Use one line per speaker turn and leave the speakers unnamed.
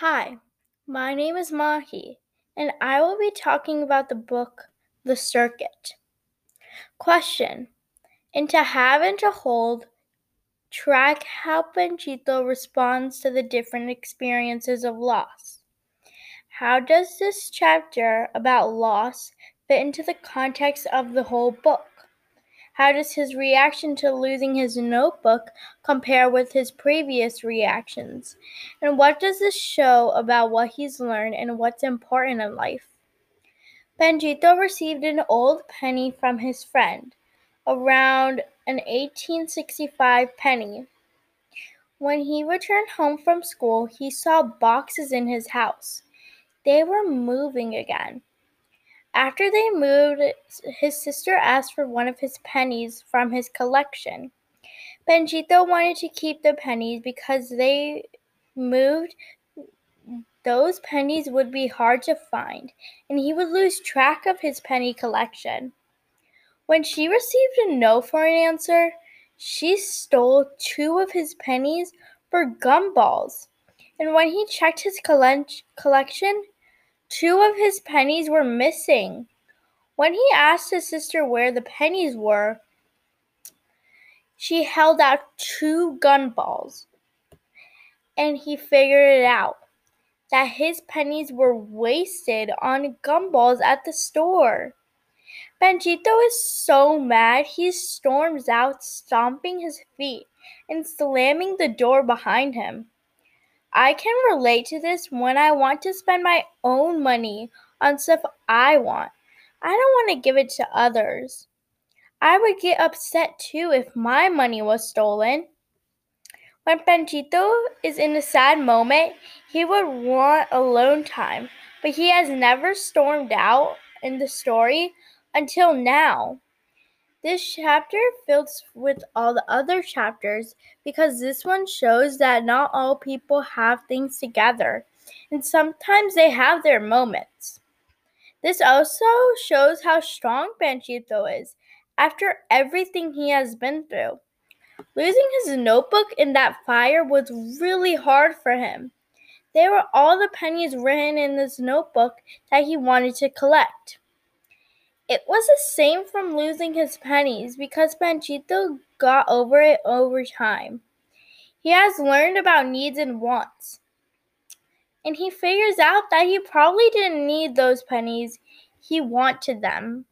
Hi, my name is Mahi, and I will be talking about the book The Circuit. Question And to have and to hold, track how Panchito responds to the different experiences of loss. How does this chapter about loss fit into the context of the whole book? How does his reaction to losing his notebook compare with his previous reactions? And what does this show about what he's learned and what's important in life? Panchito received an old penny from his friend, around an 1865 penny. When he returned home from school, he saw boxes in his house. They were moving again. After they moved, his sister asked for one of his pennies from his collection. Panchito wanted to keep the pennies because they moved. Those pennies would be hard to find, and he would lose track of his penny collection. When she received a no for an answer, she stole two of his pennies for gumballs. And when he checked his collection, Two of his pennies were missing. When he asked his sister where the pennies were, she held out two gunballs. And he figured it out that his pennies were wasted on gumballs at the store. Panchito is so mad he storms out, stomping his feet and slamming the door behind him. I can relate to this when I want to spend my own money on stuff I want. I don't want to give it to others. I would get upset too if my money was stolen. When Panchito is in a sad moment, he would want alone time, but he has never stormed out in the story until now. This chapter fits with all the other chapters because this one shows that not all people have things together, and sometimes they have their moments. This also shows how strong Panchito is after everything he has been through. Losing his notebook in that fire was really hard for him. They were all the pennies written in this notebook that he wanted to collect. It was the same from losing his pennies because Panchito got over it over time. He has learned about needs and wants. And he figures out that he probably didn't need those pennies, he wanted them.